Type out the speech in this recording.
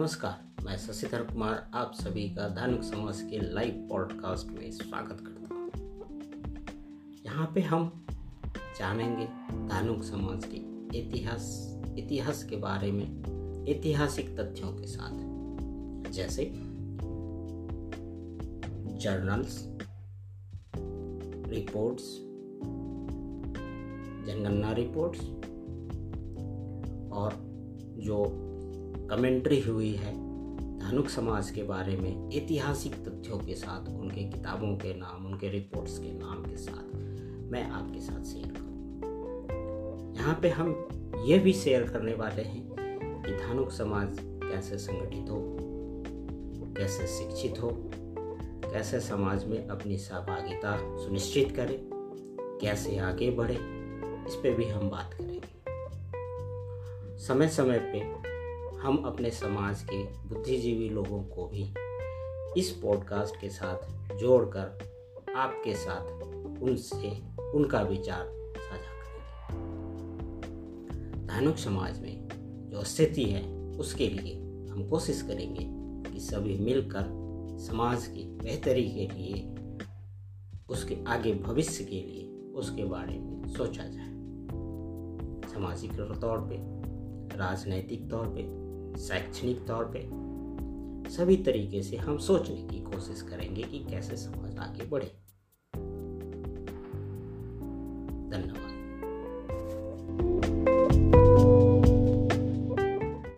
नमस्कार, मैं शशिधर कुमार, आप सभी का धार्मिक समाज के लाइव पॉडकास्ट में स्वागत करता हूँ। यहाँ पे हम जानेंगे धार्मिक समाज के इतिहास इतिहास के बारे में, ऐतिहासिक तथ्यों के साथ। जैसे जर्नल्स रिपोर्ट्स जनगणना रिपोर्ट्स और जो कमेंट्री हुई है धानुक समाज के बारे में, ऐतिहासिक तथ्यों के साथ, उनके किताबों के नाम, उनके रिपोर्ट्स के नाम के साथ मैं आपके साथ शेयर करूँ यहाँ पे हम ये भी शेयर करने वाले हैं कि धानुक समाज कैसे संगठित हो, कैसे शिक्षित हो, कैसे समाज में अपनी सहभागिता सुनिश्चित करे, कैसे आगे बढ़े, इस पर भी हम बात करेंगे। समय समय पे हम अपने समाज के बुद्धिजीवी लोगों को भी इस पॉडकास्ट के साथ जोड़कर आपके साथ उनसे, उनका विचार साझा करेंगे। धानुक समाज में जो स्थिति है, उसके लिए हम कोशिश करेंगे कि सभी मिलकर समाज की बेहतरी के लिए, उसके आगे भविष्य के लिए उसके बारे में सोचा जाए। सामाजिक तौर पे, राजनैतिक तौर पे शैक्षणिक तौर पे सभी तरीके से हम सोचने की कोशिश करेंगे कि कैसे समाज आगे बढ़े। धन्यवाद।